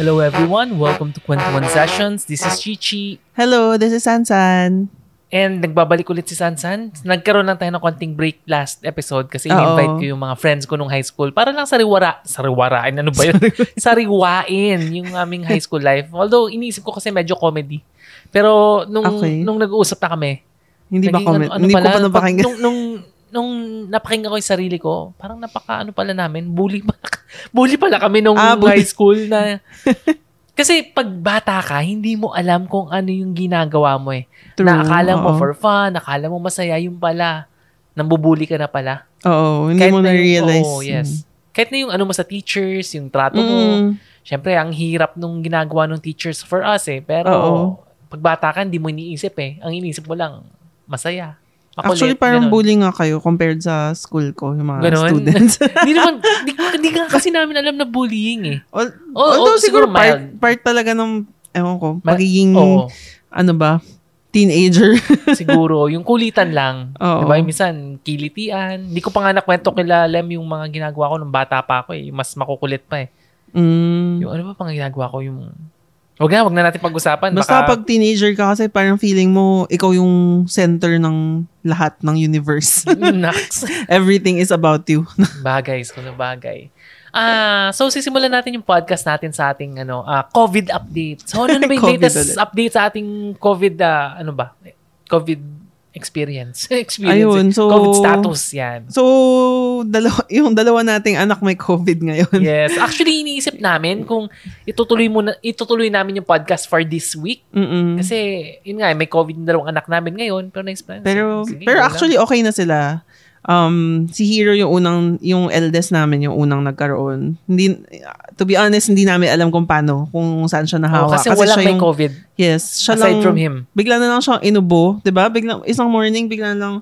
Hello everyone, welcome to Kwentuhan Sessions. This is Chichi. Hello, this is Sansan. And nagbabalik ulit si Sansan. Nagkaroon lang tayo ng konting break last episode kasi in-invite ko yung mga friends ko nung high school para lang sariwara, sariwarain, ano ba yun? Sariwain yung aming high school life. Although iniisip ko kasi medyo comedy. Pero nung Okay. nung nag-uusap na kami, Hindi ba comment? ano- ano hindi pala, ko pa napakinggan. Nung, nung, nung napakinggan ko yung sarili ko, parang napaka ano pala namin, bully pala, bully pala kami nung Ah, bully. high school na kasi pag bata ka, hindi mo alam kung ano yung ginagawa mo eh. True, na akala mo oo. for fun, akala mo masaya yung pala. Nambubuli ka na pala. Oo, hindi Kahit mo na yung- na-realize. Oo, yes. Kahit na yung ano mo sa teachers, yung trato Mm. mo. Siyempre, ang hirap nung ginagawa ng teachers for us eh. Pero Oo. pag bata ka, hindi mo iniisip eh. Ang iniisip mo lang, masaya. Makulit, Actually, parang ganun. bullying nga kayo compared sa school ko, yung mga Ganon? students. Hindi naman, di, di nga kasi namin alam na bullying eh. Al- Oo, Although siguro, siguro part, mild. part talaga ng, ewan ko, Ma- pagiging, Oo, ano ba, teenager. siguro. Yung kulitan lang. Oo. Diba? Yung minsan, kilitian. Hindi ko pa nga nakwento kila Lem yung mga ginagawa ko nung bata pa ako eh. Yung mas makukulit pa eh. mm. Yung ano ba pang ginagawa ko yung... Huwag na, huwag na natin pag-usapan. Basta Baka, pag teenager ka kasi parang feeling mo ikaw yung center ng lahat ng universe. Naks. Everything is about you. Bagay, so bagay. Ah, so sisimulan natin yung podcast natin sa ating ano, ah, COVID update. So ano na ba yung latest ulit. update sa ating COVID ah, ano ba? COVID experience. experience. Ayun, so- COVID status 'yan. So, dalawa, yung dalawa nating anak may COVID ngayon. Yes. Actually, iniisip namin kung itutuloy muna itutuloy namin yung podcast for this week Mm-mm. kasi yun nga, may COVID yung dalawang anak namin ngayon, pero next plan. Pero sige, pero actually okay na sila. Um si Hero yung unang yung eldest namin yung unang nagkaroon. Hindi to be honest hindi namin alam kung paano kung saan siya Oh, nahawa kasi, walang siya may COVID yes, siya aside lang from him. bigla na lang siyang inubo, 'di ba? Bigla isang morning bigla na lang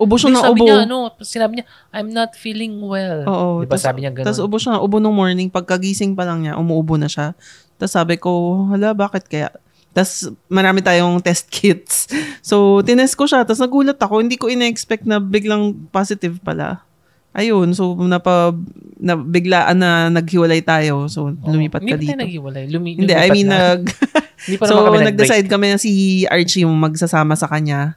ubo siya ng ubo. niya, ano, sinabi niya, I'm not feeling well. Oo. Di ba tas- sabi niya ganun? Tapos ubo siya ng ubo nung morning pagkagising pa lang niya, umuubo na siya. Tapos sabi ko, hala bakit kaya? Tapos marami tayong test kits. So, tinest ko siya. Tapos nagulat ako. Hindi ko ina-expect na biglang positive pala. Ayun. So, napa, na, biglaan na naghiwalay tayo. So, lumipat Hindi ka dito. naghiwalay. Lumi, Hindi, I mean, na. nag, Hindi pa so, kami nag-decide kami na si Archie yung magsasama sa kanya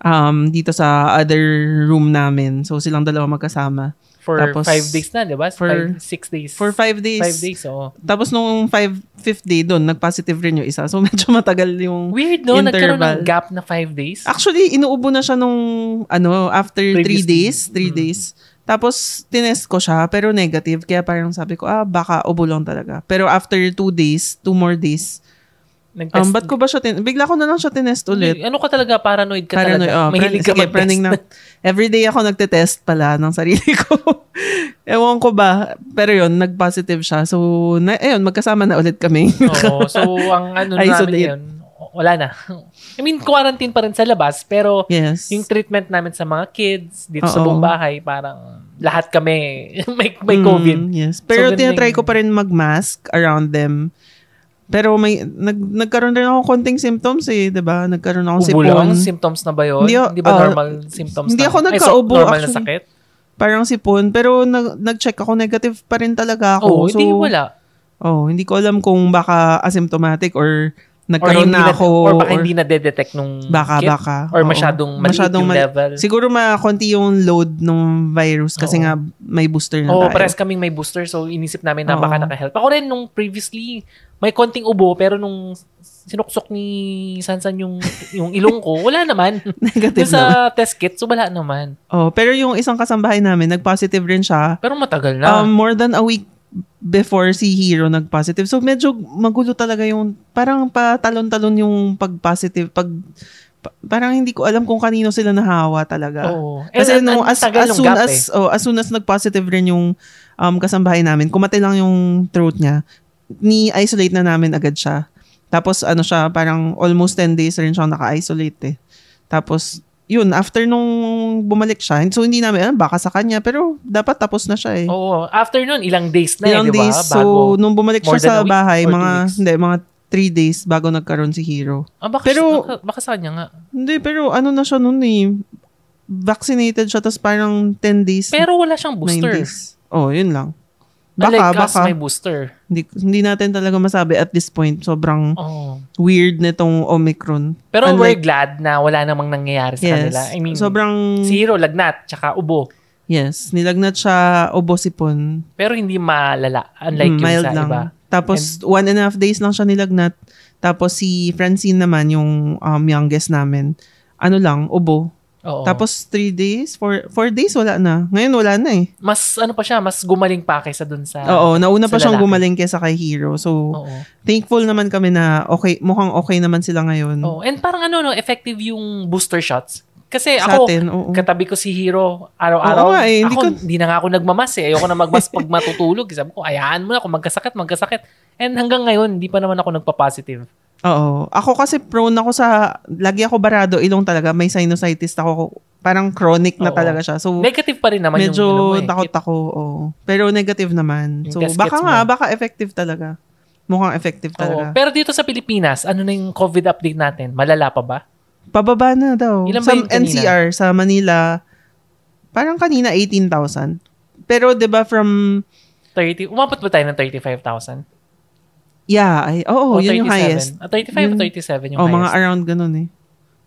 um, dito sa other room namin. So, silang dalawa magkasama. For Tapos, five days na, di ba? for- five, six days. For five days. Five days, oo. Tapos nung five, fifth day doon, nag-positive rin yung isa. So, medyo matagal yung... Weird, no? Nagkaroon ng Interval. gap na five days. Actually, inuubo na siya nung, ano, after three Previously. days. Three Mm. days. Tapos, tinest ko siya, pero negative. Kaya parang sabi ko, ah, baka ubo lang talaga. Pero after two days, two more days, Nag-test. um, ba't ko ba siya, tin- bigla ko na lang siya tinest ulit. Ano ka talaga? Paranoid ka Paranoid, talaga. oh, Mahilig ka pran- sige, mag-test. praning na, everyday ako nagte-test pala ng sarili ko. Ewan ko ba. Pero yun, nag-positive siya. So, na, ayun, magkasama na ulit kami. Oo. So, ang ano namin yun, wala na. I mean, quarantine pa rin sa labas, pero yes. yung treatment namin sa mga kids dito sa Oo. buong bahay, parang lahat kami may, may Mm, COVID. yes. Pero So, tinatry ko pa rin mag-mask around them. Pero may nag, nagkaroon rin ako konting symptoms eh, 'di ba? Nagkaroon ako Ubo sipon. Symptoms na ba yun? Hindi Hindi, ba ah, normal symptoms hindi na? ako Ay, so, nagkaubo, normal na actually. sakit? Parang sipon, pero nag, nag-check ako negative pa rin talaga ako. Oo, so, hindi wala. Oh, hindi ko alam kung baka asymptomatic or Or nagkaroon hindi na ako or baka hindi na de-detect nung baka kit? baka. Or Oo. masyadong maliit yung mali- level? Siguro ma konti yung load ng virus kasi Oo. nga may booster na Oo, tayo. pares kaming may booster so inisip namin na Oo. baka naka-help. Ako rin nung previously, may konting ubo pero nung sinuksok ni Sansan yung yung ilong ko, wala naman. Negative sa test kit, so wala naman. Oh, pero yung isang kasambahay namin, nag-positive rin siya. Pero matagal na. Um, more than a week before si Hero nag-positive. So medyo magulo talaga yung parang patalon-talon yung pag-positive pag pa- parang hindi ko alam kung kanino sila nahawa talaga. Oo. Kasi And- nung and as, tagal as nung soon gap as oh, as soon as nag-positive rin yung um, kasambahay namin, kumate lang yung throat niya. Ni-isolate na namin agad siya. Tapos ano siya, parang almost 10 days rin siya naka-isolate eh. Tapos yun, after nung bumalik siya, so hindi namin alam, baka sa kanya, pero dapat tapos na siya eh. Oo. After nun, ilang days na Ilang eh, di ba? days, Bago. so nung bumalik siya sa week bahay, mga, hindi, mga 3 days bago nagkaroon si Hero. ah, baka, pero- baka, baka sa kanya nga. Hindi, pero ano na siya nun eh, vaccinated siya, tapos parang 10 days, Pero wala siyang 9 booster. days. Oh, yun lang. Baka, Baka, like us, baka. may booster. Hindi, hindi natin talaga masabi at this point. Sobrang Oo. weird nitong Omicron. Pero we're Unlike- glad na wala namang nangyayari sa Yes. kanila. I mean, sobrang, si Hero, lagnat, tsaka ubo. yes, nilagnat siya obosipon. Pero hindi malala. Unlike Mm, yung mild sa lang. iba. Tapos, one and a half days lang siya nilagnat. Tapos, si Francine naman, yung um, youngest namin, ano lang, ubo. Oo. Tapos, three days, four, four days, wala na. Ngayon, wala na eh. mas ano pa siya, mas gumaling pa kaysa dun sa... Oo, nauna pa sa siyang lalaki. gumaling kesa kay Hero. So, Oo. thankful naman kami na okay, mukhang okay naman sila ngayon. Oo. And parang ano, no, effective yung booster shots. Kasi Sa ako, atin, oo. katabi ko si Hero araw-araw. Oo nga eh, hindi ako, ko- hindi na nga ako nagmamas eh. Ayoko na magmas pag matutulog. Sabi ko, ayaan mo na kung magkasakit, magkasakit. And hanggang ngayon, hindi pa naman ako nagpa-positive. Oo. Ako kasi prone ako sa, lagi ako barado, ilong talaga, may sinusitis ako. Parang chronic na Oo. talaga siya. So, Negative pa rin naman medyo yung ano mo eh. takot ako. Oo. Pero negative naman. Yung So, test baka kits nga, mo. baka effective talaga. Mukhang effective Oo. talaga. Pero dito sa Pilipinas, ano na yung COVID update natin? Malala pa ba? Pababa na daw. Ilan ba sa yung kanina? NCR, sa Manila, parang kanina 18,000. Pero 'di ba from 30, umabot ba tayo ng 35,000? Yeah, ay oo, O yun yung 37? highest. Ah, 35 o Yun- 37 yung Oh, highest? mga around ganun eh.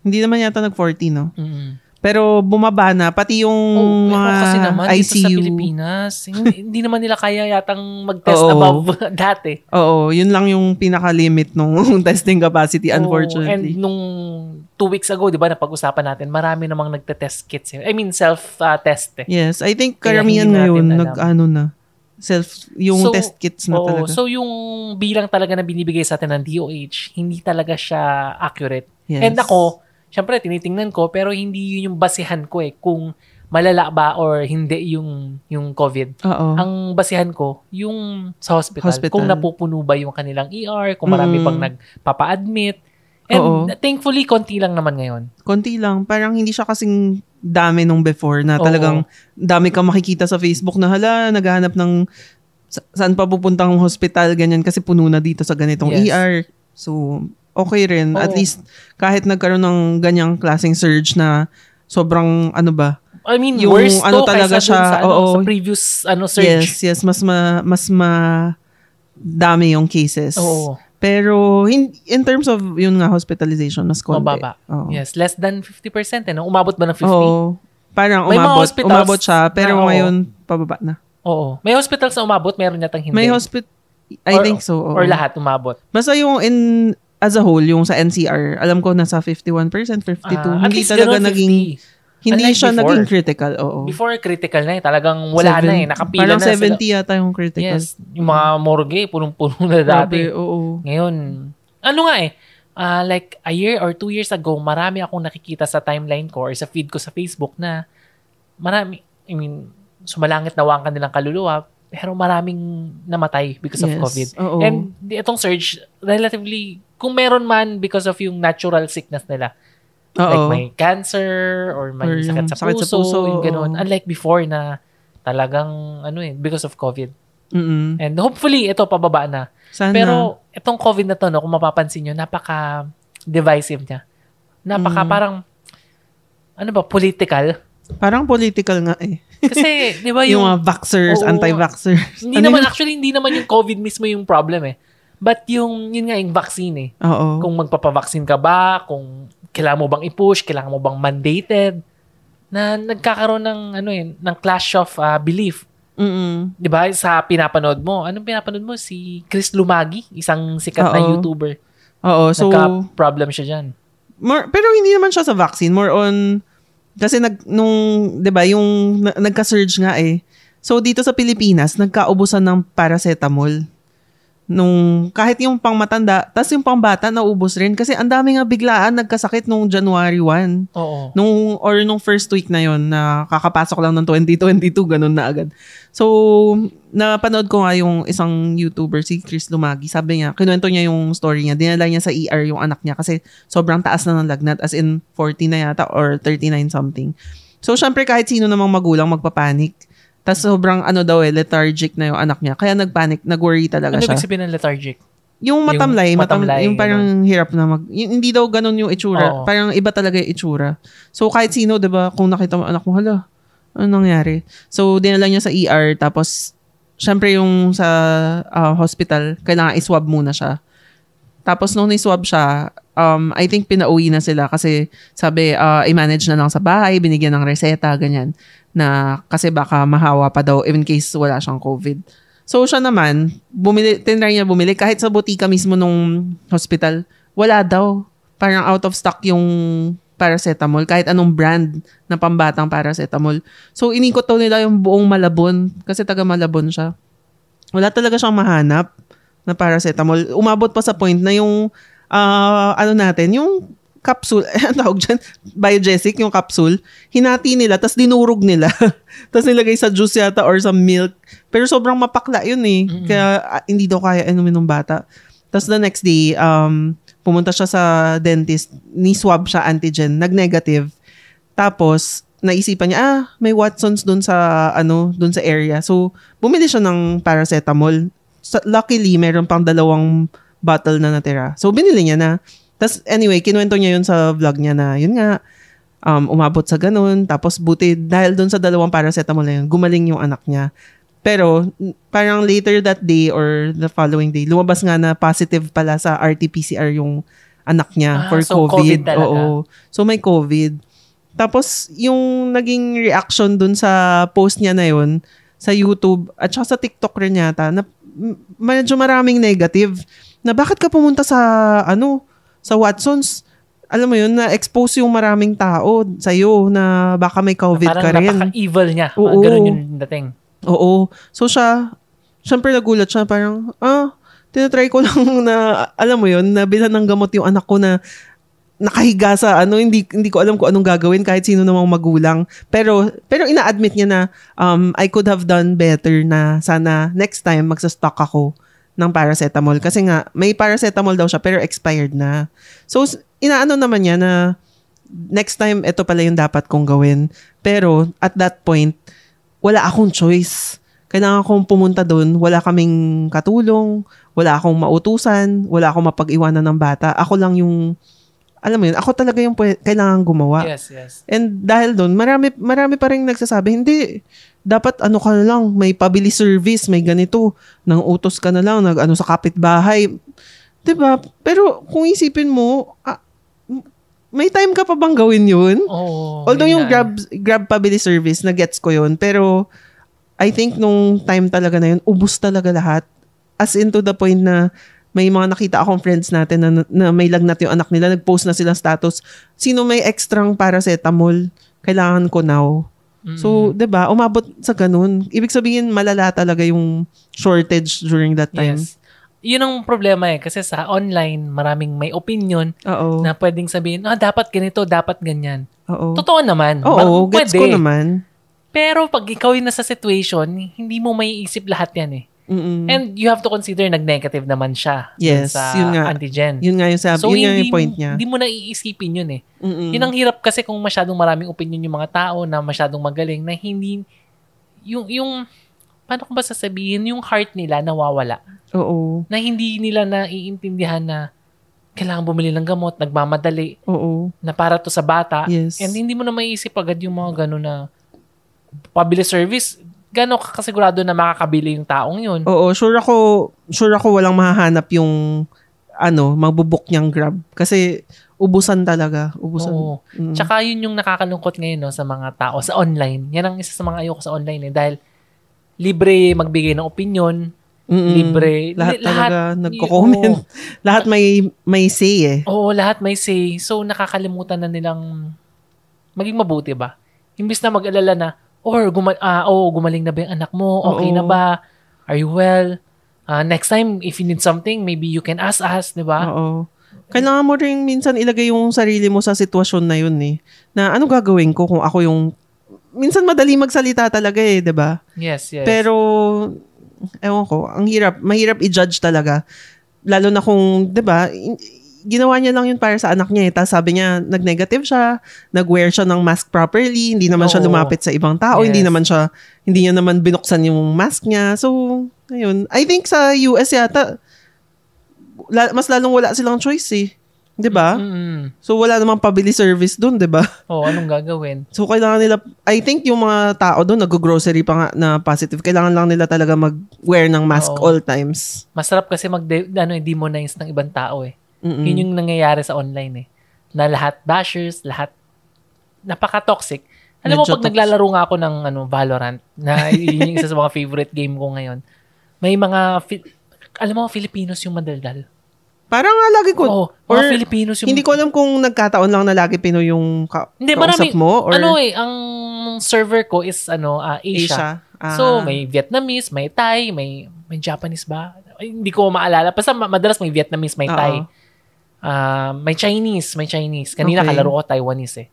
Hindi naman yata nag-40, no? Mm. Pero bumaba na pati yung Oh, mga kasi naman dito sa ICU. Pilipinas, hindi, hindi naman nila kaya yatang mag-test Oo. above dati. Oo, yun lang yung pinaka-limit nung testing capacity, unfortunately. and nung two weeks ago, di ba, napag-usapan natin, marami namang nagte-test kits. eh. I mean, self-test eh. yes, I think karamihan ngayon, nag-ano na, self, yung So, test kits na Oo, talaga. so yung bilang talaga na binibigay sa atin ng DOH, hindi talaga siya accurate. yes. And ako, syempre, tinitingnan ko, pero hindi yun yung basihan ko eh, kung malala ba or hindi yung yung COVID. Oo. Ang basihan ko, yung sa hospital, Hospital. kung napupuno ba yung kanilang ER, kung marami Mm. pang nagpapa-admit. And Oo. thankfully, konti lang naman ngayon. konti lang. Parang hindi siya kasing dami nung before na Oo. talagang dami kang makikita sa Facebook na hala, naghahanap ng sa- saan pa pupuntang hospital, ganyan, kasi puno na dito sa ganitong Yes. ER. So, okay rin. At Oo. least, kahit nagkaroon ng ganyang klaseng surge na sobrang, ano ba, I mean, Yung worse ano to talaga siya, sa, ano, oo. sa previous ano, surge. yes, yes, mas ma, mas ma, dami yung cases. Oo. Pero, in, in terms of, yun nga, hospitalization, mas konti. Mababa. Oo. Yes, less than 50% eh. No? Umabot ba ng 50? Oo. Parang May umabot, umabot siya, pero na, ngayon, pababa na. Oo. May hospitals na umabot, meron yatang hindi. May hospital, I Or- think so. oo. Or lahat umabot. Basta yung in, as a whole, yung sa NCR, alam ko nasa 51%, 52. Ah, at hindi talaga ganun, naging, 50. Hindi Unlike siya before. naging critical. Oo. Before critical na eh. Talagang wala na eh. Seven- Nakapila Parang na 70 sila. yata yung critical. Yes. Yung mga morgue, punong-puno na dati. Grabe, oo. Ngayon, ano nga eh, ah, like a year or two years ago, marami akong nakikita sa timeline ko or sa feed ko sa Facebook na marami, I mean, sumalangit na ang kanilang kaluluwa, pero maraming namatay because of Yes, COVID. oo. And di- itong surge, relatively, kung meron man because of yung natural sickness nila, like Oo. may cancer or may Or sakit yung sa sakit puso, sa puso, yung ganun. oo. Unlike before na talagang, ano eh, because of COVID. Mm-mm. And hopefully, ito pababa na. Sana. Pero itong COVID na to, no, kung mapapansin nyo, napaka-divisive niya. Napaka Mm. parang, ano ba, political. parang political nga eh. Kasi, di ba yung yung, mga vaxxers, Oo. anti-vaxxers. hindi Ano naman, yun? actually, hindi naman yung COVID mismo yung problem eh. But yung, yun nga, yung vaccine eh. Oo. Kung magpapavaccine ka ba, kung kailangan mo bang i-push, kailangan mo bang mandated, na nagkakaroon ng, ano eh, ng clash of ah, belief. Mm-mm. Di ba? Sa pinapanood mo. Anong pinapanood mo? Si Chris Lumagi, isang sikat na Oo. YouTuber. Oo, so, Nagka-problem siya dyan. more, pero hindi naman siya sa vaccine. More on, kasi nag, nung, di ba, yung na- nagka-surge nga eh. So, dito sa Pilipinas, nagkaubusan ng paracetamol. Nung, kahit yung pang matanda, tas yung pang bata, naubos rin. Kasi ang dami nga biglaan nagkasakit nung January 1. Oo. Nung, or nung first week na yon na kakapasok lang ng 2022, ganun na agad. So, napanood ko nga yung isang YouTuber, si Chris Lumagi. Sabi niya, kinuwento niya yung story niya. Dinala niya sa ER yung anak niya kasi sobrang taas na ng lagnat. As in, 40 na yata or 39 something. So, syempre kahit sino namang magulang magpapanik. Tapos sobrang ano daw eh, lethargic na yung anak niya. Kaya nagpanic, nag-worry talaga Ano siya. ibig sabihin ng lethargic? Yung matamlay, Yung matam, matamlay, yung parang hirap na mag, yung, hindi daw ganun yung itsura. Oo. Parang iba talaga yung itsura. So kahit sino, 'di ba, kung nakita mo anak mo, hala, ano nangyari? So dinala niya sa ER tapos syempre yung sa ah, hospital, kailangan i-swab muna siya. Tapos nung ni-swab siya, um, I think pinauwi na sila kasi sabi, ah, i-manage na lang sa bahay, binigyan ng reseta, ganyan. Na kasi baka mahawa pa daw in case wala siyang COVID. So siya naman, bumili, tinry niya bumili. Kahit sa butika mismo nung hospital, wala daw. Parang out of stock yung paracetamol. Kahit anong brand na pambatang paracetamol. So inikot daw nila yung buong Malabon. Kasi taga Malabon siya. Wala talaga siyang mahanap na paracetamol. Umabot pa sa point na yung ah, ano natin, yung capsule, ano tawag dyan? Biogesic, yung capsule, hinati nila, tapos dinurog nila. tapos nilagay sa juice yata or sa milk. Pero sobrang mapakla yun eh. Kaya ah, hindi daw kaya inumin ng bata. Tapos the next day, um, pumunta siya sa dentist, ni-swab siya antigen, nag-negative. Tapos, naisipan niya, ah, may Watsons dun sa, ano, dun sa area. So, bumili siya ng paracetamol. Sa, luckily, meron pang dalawang bottle na natira. So, binili niya na. Tapos, anyway, kinuwento niya yun sa vlog niya na, yun nga, um, umabot sa ganun. Tapos, buti, dahil dun sa dalawang paracetamol na yun, gumaling yung anak niya. Pero, parang later that day or the following day, lumabas nga na positive pala sa RT-PCR yung anak Ah, niya for so COVID. COVID talaga. Oo. So, may COVID. Tapos, yung naging reaction dun sa post niya na yun, sa YouTube, at saka sa TikTok rin yata, na medyo maraming negative, na bakit ka pumunta sa, ano, sa Watsons? Alam mo yun, na-expose yung maraming tao sa'yo na baka may COVID Parang ka rin. napaka-evil niya. Oo. Ganun yung dating. Oo. So siya, syempre nagulat siya, parang, ah, tinatry ko lang na, alam mo yun, na bilhan ng gamot yung anak ko na nakahiga sa ano, hindi hindi ko alam kung anong gagawin kahit sino namang magulang. Pero pero ina-admit niya na um I could have done better na sana next time magsa-stock ako ng paracetamol kasi nga may paracetamol daw siya pero expired na. So inaano naman niya na next time ito pala yung dapat kong gawin. Pero at that point wala akong choice. Kailangan kong pumunta doon. Wala kaming katulong. Wala akong mautusan. Wala akong mapag-iwanan ng bata. Ako lang yung, alam mo yun, ako talaga yung pwe- kailangan gumawa. Yes, yes. And dahil doon, marami, marami pa rin nagsasabi, hindi, dapat ano ka na lang, may pabili service, may ganito, nang utos ka na lang, nag ano sa kapitbahay. 'Di ba? Pero kung isipin mo, ah, may time ka pa bang gawin yun? Oo. Although yun yung. Grab Grab pabili service, na gets ko yun. Pero I think nung time talaga na yun, ubus talaga lahat. As in to the point na may mga nakita akong friends natin na, na may lagnat yung anak nila, nag-post na sila status, sino may extrang paracetamol, kailangan ko now. So, 'di ba umabot sa ganun. Ibig sabihin, malala talaga yung shortage during that time. Yes. Yun ang problema eh. Kasi sa online, maraming may opinion Oo. na pwedeng sabihin, ah, dapat ganito, dapat ganyan. Oo. Totoo naman. Oo, Ma- gets ko naman. Pero pag ikaw yung nasa situation, hindi mo may isip lahat yan eh. Mm-mm. And you have to consider nag-negative naman siya Yes, sa yun nga. antigen. Yun nga yung sabi, so, yun nga yung point niya. hindi mo na iisipin yun eh. Mm-mm. Yun ang hirap kasi kung masyadong maraming opinion yung mga tao na masyadong magaling na hindi, yung, yung, paano ko ba sasabihin, yung heart nila nawawala. Oo. Na hindi nila naiintindihan na kailangan bumili ng gamot, nagmamadali, Oo. na para to sa bata. Yes. And hindi mo na maiisip agad yung mga gano'n na pabili service, gano'n ka kasigurado na makakabili yung taong yun. Oo, sure ako, sure ako walang mahahanap yung ano, magbubuk niyang Grab. Kasi ubusan talaga. Ubusan. Oo. Mm. Tsaka yun yung nakakalungkot ngayon no, sa mga tao sa online. Yan ang isa sa mga ayoko sa online eh. Dahil libre magbigay ng opinion, Mm-mm. libre. Lahat li- talaga lahat- nagko-comment. lahat may may say eh. Oo, lahat may say. So, nakakalimutan na nilang maging mabuti ba? Imbis na mag-alala na, or guma- ah, oh, gumaling na ba yung anak mo? Okay Oo. na ba? Are you well? Ah, next time, if you need something, maybe you can ask us, di ba? Oo. Kailangan mo rin minsan ilagay yung sarili mo sa sitwasyon na yun eh. Na ano gagawin ko kung ako yung... Minsan madali magsalita talaga eh, 'di ba? Yes, yes. Pero, ewan ko, ang hirap, mahirap i-judge talaga. Lalo na kung, di ba, ginawa niya lang yun para sa anak niya eh. Tapos sabi niya, nag-negative siya, nag-wear siya ng mask properly, hindi naman siya Oo. lumapit sa ibang tao, hindi Yes. naman siya, hindi niya naman binuksan yung mask niya. So, ayun. I think sa US yata, la- mas lalong wala silang choice eh. 'Di ba? Mm. So wala namang pabili service doon, 'di ba? Oh, anong gagawin? So kailangan nila I think yung mga tao doon nag-grocery pa nga na positive, kailangan lang nila talaga mag-wear ng mask Oo. all times. Masarap kasi mag ano, eh, demonize ng ibang tao eh. Mm-mm. Yun yung nangyayari sa online eh. Na lahat bashers, lahat napaka-toxic. Alam mo, Medyo pag naglalaro nga ako ng ano, Valorant, na yun yung isa sa mga favorite game ko ngayon, may mga, Fi- alam mo, Filipinos yung madaldal. Parang nga lagi ko Oo, or Filipinos yung... hindi ko alam kung nagkataon lang na lagi Pinoy yung ka- Hindi, kausap marami- mo or Ano eh, ang server ko is ano, ah, Asia. Asia. Ah. So, may Vietnamese, may Thai, may may Japanese ba? Ay, hindi ko maalala. Basta ma- madalas may Vietnamese, may. Thai. Ah, may Chinese, may Chinese. Kanina Okay. kalaro ko Taiwanese eh.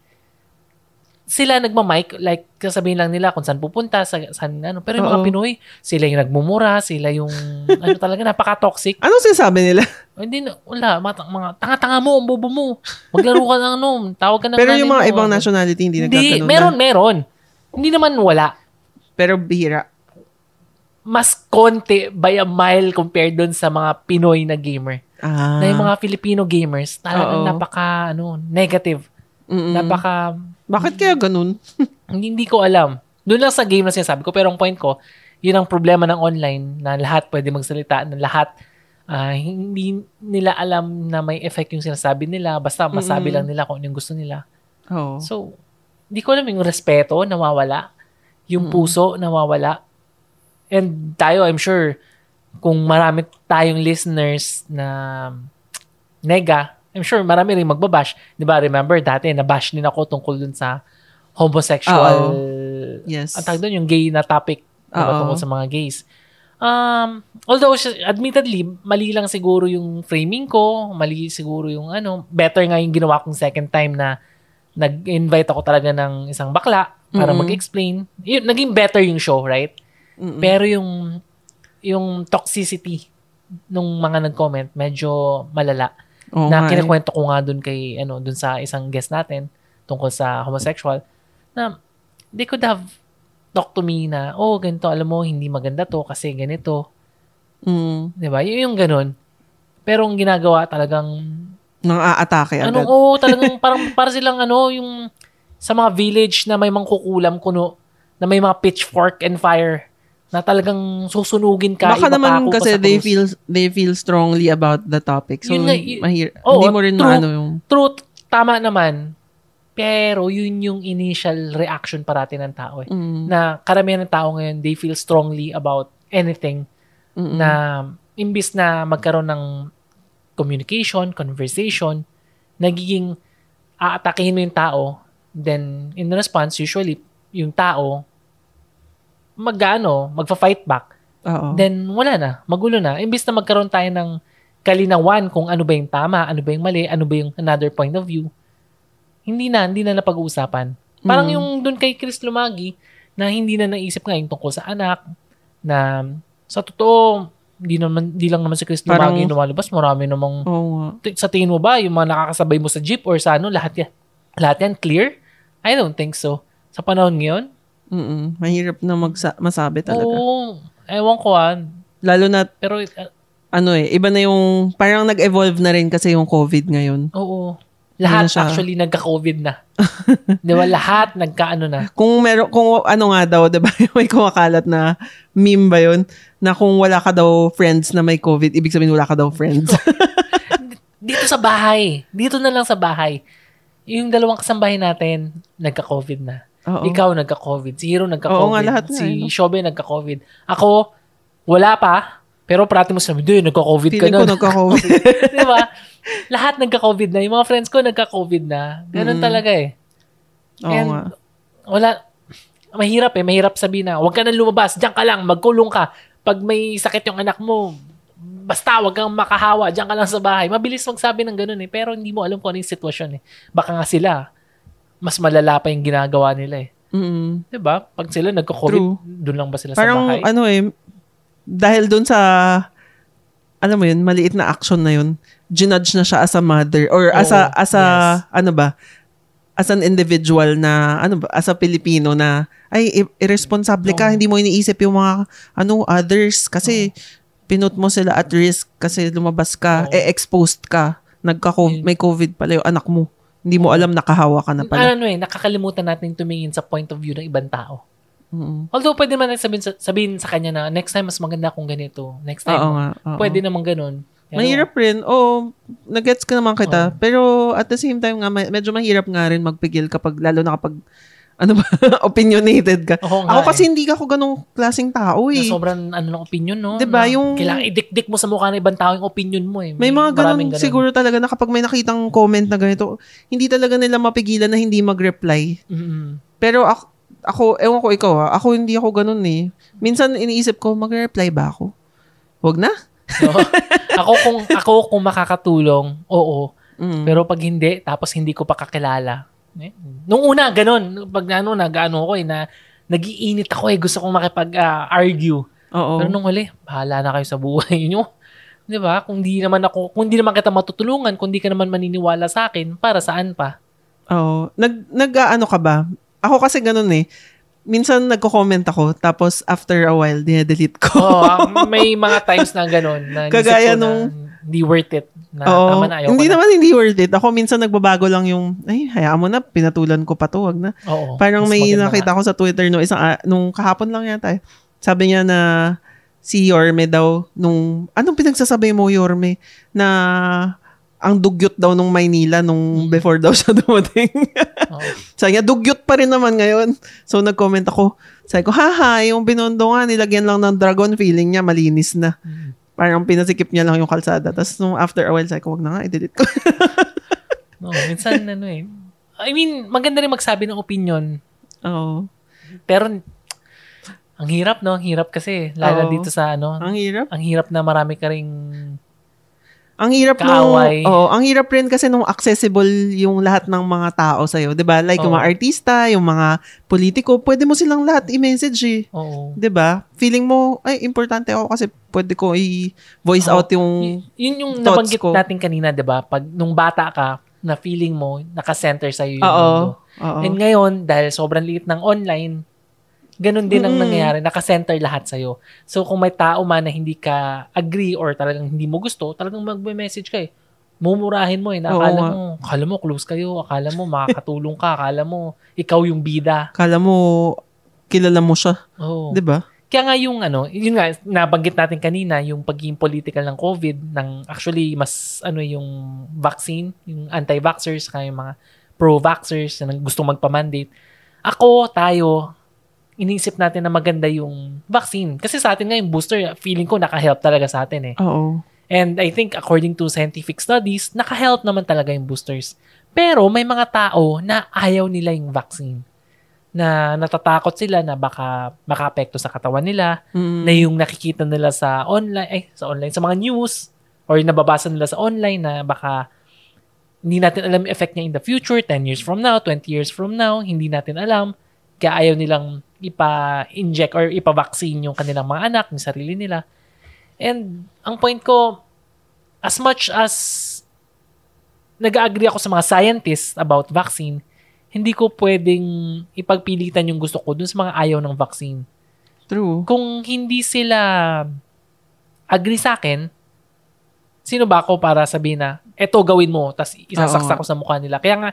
Sila nagma-mic, like, sasabihin lang nila kung saan pupunta, sa, saan, ano. Pero yung mga Oo. Pinoy, sila yung nagmumura, sila yung, ano talaga, napaka-toxic. Ano sinasabi nila? Hindi na, wala, mga, mga tanga-tanga mo, ang bobo mo. Maglaro ka ng ano, tawag ka ng Pero yung mga mo. ibang nationality hindi Hindi, nagkakaroon meron, na. meron. Hindi naman wala. Pero bihira. Mas konti by a mile compared dun sa mga Pinoy na gamer. Ah. Na yung mga Filipino gamers, talagang Oo. napaka, ano, negative. Mm-mm. Napaka, Bakit kaya ganun? hindi, ko alam. Doon lang sa game na sinasabi ko. Pero ang point ko, yun ang problema ng online na lahat pwede magsalita, na lahat ah, hindi nila alam na may effect yung sinasabi nila. Basta masabi Mm-mm. lang nila kung ano yung gusto nila. Oo. So, hindi ko alam yung respeto nawawala. Yung Mm. puso nawawala. And tayo, I'm sure, kung marami tayong listeners na nega, I'm sure marami rin magbabash. Di ba, remember, dati nabash din ako tungkol dun sa homosexual, Yes. ang tawag dun, yung gay na topic di ba, Oo. tungkol sa mga gays. Um, although, admittedly, mali lang siguro yung framing ko, mali siguro yung ano, better nga yung ginawa kong second time na nag-invite ako talaga ng isang bakla para Mm-mm. mag-explain. Yun, naging better yung show, right? Mm-mm. Pero yung yung toxicity nung mga nag-comment, medyo malala. Oo na nga eh. kinakwento ko nga dun kay, ano, dun sa isang guest natin tungkol sa homosexual, na they could have talked to me na, oh, ganito, alam mo, hindi maganda to kasi ganito. Mm. Di ba? Yun yung ganun. Pero ang ginagawa talagang, Nang aatake ano, agad. oh, talagang parang para silang ano, yung sa mga village na may mangkukulam kuno, na may mga pitchfork and fire, na talagang susunugin ka. Baka naman ka kasi they feel they feel strongly about the topic. So, Yun nga, y- mahir- Oo, hindi mo rin true. maano yung... Truth, tama naman. Pero yun yung initial reaction parati ng tao eh. Mm, Na karamihan ng tao ngayon, they feel strongly about anything mm-mm. na imbis na magkaroon ng communication, conversation, nagiging aatakihin mo yung tao, then in response, usually, yung tao, mag-ano, magfa-fight back. Oo. Then wala na, magulo na. Imbis na magkaroon tayo ng kalinawan kung ano ba yung tama, ano ba yung mali, ano ba yung another point of view, hindi na, hindi na napag-uusapan. Parang Mm. yung dun kay Chris Lumagi, na hindi na naisip nga yung tungkol sa anak, na sa totoo, hindi naman hindi lang naman si Chris Parang- Lumagi lumalabas, marami namang nga. t- sa tingin mo ba yung mga nakakasabay mo sa jeep or sa ano, lahat yan, lahat yan clear? I don't think so. Sa panahon ngayon, Mm-mm. Mahirap na magsa- masabi talaga. oo, ewan ko ah, Lalo na, pero uh, ano eh, iba na yung, parang nag-evolve na rin kasi yung COVID ngayon. Oo. Lahat Ano siya? actually nagka-COVID na. Di ba? Lahat nagka-ano na. Kung meron, kung ano nga daw, diba, may kumakalat na meme ba yun, na kung wala ka daw friends na may COVID, ibig sabihin wala ka daw friends. Dito sa bahay. Dito na lang sa bahay. Yung dalawang kasambahay natin, nagka-COVID na. Oo. Ikaw nagka-COVID. Si Hero Oo nagka-COVID. nga, lahat nga, si eh, no? Shobe nagka-COVID. Ako, wala pa. Pero parati mo sabi, hindi, nagka-COVID ka Feeling na. ko nagka-COVID. Di ba? Lahat nagka-COVID na. Yung mga friends ko nagka-COVID na. Ganun Mm. talaga eh. Oo And nga. wala, mahirap eh. Mahirap sabihin na, huwag ka nang lumabas, diyan ka lang, magkulong ka. Pag may sakit yung anak mo, basta huwag kang makahawa, diyan ka lang sa bahay. Mabilis magsabi ng ganun eh. Pero hindi mo alam kung ano yung sitwasyon eh. Baka nga sila, mas malala pa yung ginagawa nila eh. Mm. 'Di ba? Pag sila nagko-COVID, doon lang ba sila sa Parang bahay? ano eh, dahil dun sa, alam mo yun, maliit na action na yun, ginudge na siya as a mother or as a, Oo, as a, ano ba, as an individual na, ano ba, as a Pilipino na, ay, irresponsible ka, Oo. hindi mo iniisip yung mga, ano, others, kasi, pinut mo sila at risk kasi lumabas ka, Oo. eh, exposed ka nagka may COVID pala yung anak mo. Hindi mo alam nakahawa ka na pala. Ano eh, nakakalimutan natin tumingin sa point of view ng ibang tao. Mm. Although pwede man sabihin sa, sabihin sa kanya na next time mas maganda kung ganito. Next time. Oo nga. oo. Pwede naman ganun. Pero, Mahirap rin. Oo, nagets ka naman kita. Oo. Pero at the same time nga, medyo mahirap nga rin magpigil kapag, lalo na kapag, ano ba, opinionated ka. Oo nga Ako kasi eh. hindi ako ganong klaseng tao na eh. sobrang ano ng opinion, no? Diba, Na yung- Kailangan idikdik mo sa mukha ng ibang tao yung opinion mo eh. May mga maraming ganun, siguro talaga na kapag may nakitang comment na ganito, hindi talaga nila mapigilan na hindi mag-reply. Mm-mm. Pero ako, ako ewan ko ikaw ha, ako hindi ako ganun eh. Minsan iniisip ko, mag-reply ba ako? Wag na. So, ako kung ako kung makakatulong, oo. Mm. Pero pag hindi, tapos hindi ko pa kakilala. Eh, nung una, ganun. Pag ano, nag-ano ko eh, na nagiinit ako eh. Gusto kong makipag-argue. Oo. Pero nung huli, bahala na kayo sa buhay nyo. Di ba? Kung di naman ako, kung di naman kita matutulungan, kung di ka naman maniniwala sa akin, para saan pa? Oo. Nag, nag ano ka ba? Ako kasi ganun eh. Minsan nagko-comment ako, tapos after a while, dinelete ko. Oo, ah, may mga times na ganun. Na Kagaya ko na nung- Hindi worth it. Na, Oo. tama na, ayoko hindi na. naman hindi worth it. Ako minsan nagbabago lang yung, ay, hayaan mo na, pinatulan ko pa to, wag na. Oo, Parang mas may maganda nakita nga. ko sa Twitter no, isang, ah, nung kahapon lang yata eh. Sabi niya na si Yorme daw, nung, anong pinagsasabi mo Yorme? Na ang dugyot daw nung Maynila nung Mm. before daw siya dumating. Oo. Sabi niya, dugyot pa rin naman ngayon. So, nag-comment ako. Sabi ko, haha, yung binondo nga, nilagyan lang ng dragon, feeling niya, malinis na. Parang pinasikip niya lang yung kalsada. Tapos, nung after a while, sabi ko, wag na nga, i-delete ko. Oo, minsan ano eh. I mean, maganda rin magsabi ng opinion. Oo. Pero, ang hirap, no? Ang hirap kasi. Lalo Oo. dito sa ano. Ang hirap. Ang hirap na marami ka ring... Ang hirap Kaaway. oh, ang hirap rin kasi nung accessible yung lahat ng mga tao sa'yo. 'di ba Like yung Oo. mga artista, yung mga politiko, pwede mo silang lahat i-message eh. Oo. 'Di ba Feeling mo, ay, importante ako kasi pwede ko i-voice Oo. out yung, Y- yun yung nabanggit ko. natin kanina, di ba? Pag nung bata ka, na feeling mo, nakasenter sa'yo yung oo, mundo. oo. And ngayon, dahil sobrang liit ng online, ganun din ang nangyayari. Nakasenter lahat sa'yo. So, kung may tao man na hindi ka agree or talagang hindi mo gusto, talagang magme-message ka eh. Mumurahin mo eh. Na Oo akala nga. mo, akala mo close kayo. Akala mo makakatulong ka. Akala mo ikaw yung bida. Kala mo, kilala mo siya. Oh. 'di ba Kaya nga yung ano, yun nga, nabanggit natin kanina, yung pagiging political ng COVID, ng actually mas ano yung vaccine, yung anti-vaxxers, kaya yung mga pro-vaxxers na gustong magpa-mandate. Ako, tayo, iniisip natin na maganda yung vaccine. Kasi sa atin nga yung booster, feeling ko naka-help talaga sa atin eh. Oo. And I think according to scientific studies, naka-help naman talaga yung boosters. Pero may mga tao na ayaw nila yung vaccine. Na natatakot sila na baka makaapekto sa katawan nila, Mm. na yung nakikita nila sa online, eh, sa online, sa mga news, or nababasa nila sa online na baka hindi natin alam yung effect niya in the future, 10 years from now, 20 years from now, hindi natin alam. Kaya ayaw nilang ipa-inject or ipa-vaccine yung kanilang mga anak, yung sarili nila. And ang point ko, as much as nag-agree ako sa mga scientists about vaccine, hindi ko pwedeng ipagpilitan yung gusto ko dun sa mga ayaw ng vaccine True. kung hindi sila agree sa akin, sino ba ako para sabihin na, eto gawin mo, tas isasaksak ko sa mukha nila. Kaya nga,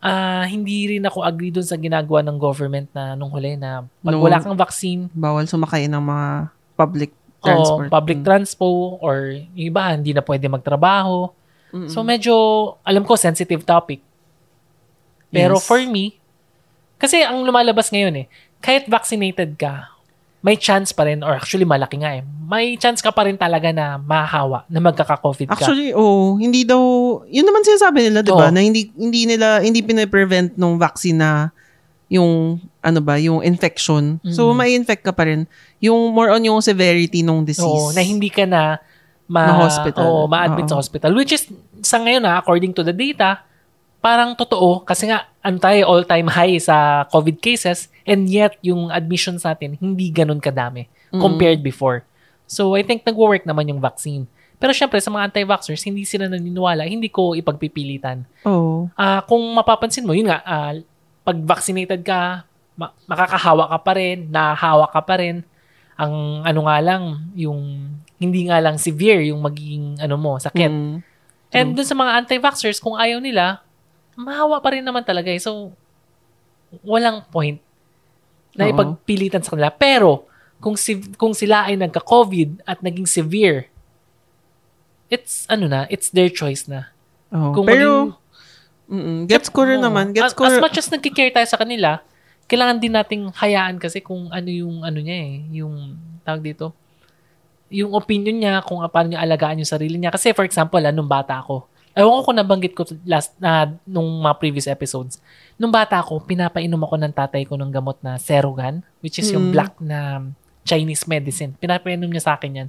ah, hindi rin ako agree dun sa ginagawa ng government na nung huli na pag No. wala kang vaccine, Bawal sumakay ng mga public o transport. public Mm. transpo, or yung iba, hindi na pwede magtrabaho. Mm-mm. So medyo, alam ko, sensitive topic. Pero Yes. for me, kasi ang lumalabas ngayon eh, kahit vaccinated ka, may chance pa rin, or actually malaki nga eh, may chance ka pa rin talaga na mahahawa, na magkaka-COVID ka. Actually, oh, hindi daw, yun naman sinasabi nila, di ba? Oo. Na hindi, hindi nila, hindi pinaprevent nung vaccine na yung, ano ba, yung infection. So, Mm. may infect ka pa rin. Yung more on yung severity nung disease. Oo, na hindi ka na ma, Ma-hospital. Oo, ma-admit Oo. sa hospital. Which is, sa ngayon na, according to the data, parang totoo. Kasi nga, tayo, all-time high sa COVID cases. And yet, yung admission sa atin, hindi ganun kadami Mm. compared before. So, I think nagwo-work naman yung vaccine. Pero syempre, sa mga anti-vaxxers, hindi sila naniniwala. Hindi ko ipagpipilitan. Oo. Ah, kung mapapansin mo, yun nga, ah, pag vaccinated ka, ma- makakahawa ka pa rin, nahahawa ka pa rin. Ang ano nga lang, yung hindi nga lang severe yung magiging ano mo, sakit. Mm. And dun sa mga anti-vaxxers, kung ayaw nila, mahawa pa rin naman talaga eh. So, walang point na Oo. ipagpilitan sa kanila. Pero, kung, si, kung sila ay nagka-COVID at naging severe, it's, ano na, it's their choice na. Oo. Kung Pero, maging- gets ko rin naman. Gets as, ko as rin- much as nagkikare tayo sa kanila, kailangan din nating hayaan kasi kung ano yung ano niya eh, yung tawag dito, yung opinion niya kung paano niya alagaan yung sarili niya. Kasi for example, ah, nung bata ako, ewan ko kung nabanggit ko last na nung mga previous episodes. Nung bata ako, pinapainom ako ng tatay ko ng gamot na Serogan, which is yung Mm. black na Chinese medicine. Pinapainom niya sa akin yan.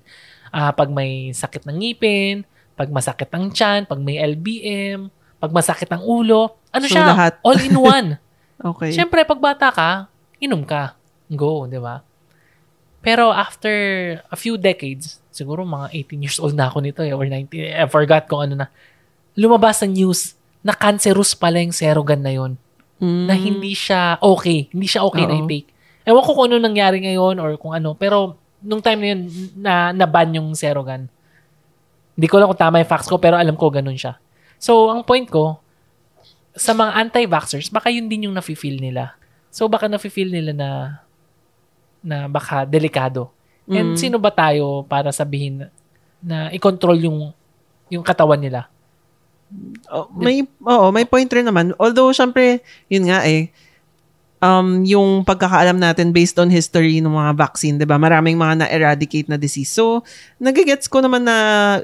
Ah, pag may sakit ng ngipin, pag masakit ang tiyan, pag may LBM, pag masakit ang ulo, ano So, siya? lahat. All in one. Okay. Siyempre, pag bata ka, inom ka. Go, di ba? Pero after a few decades, siguro mga 18 years old na ako nito eh, or 19, I forgot kung ano na, lumabas sa news na cancerous pala yung Serogan na yon Mm. na hindi siya okay. Hindi siya okay na Oo. i-take. Ewan ko kung ano nangyari ngayon or kung ano. Pero nung time na yun, na, na-ban yung Serogan. Hindi ko alam kung tama yung facts ko, pero alam ko ganun siya. So, ang point ko, sa mga anti-vaxxers, baka yun din yung nafe-feel nila. So, baka nafe-feel nila na na baka delikado. And Mm. sino ba tayo para sabihin na, na i-control yung yung katawan nila? Oh, may oo, may point rin naman. Although syempre, yun nga eh um yung pagkakaalam natin based on history ng mga vaccine, 'di ba? Maraming mga na-eradicate na disease. So, nagigets ko naman na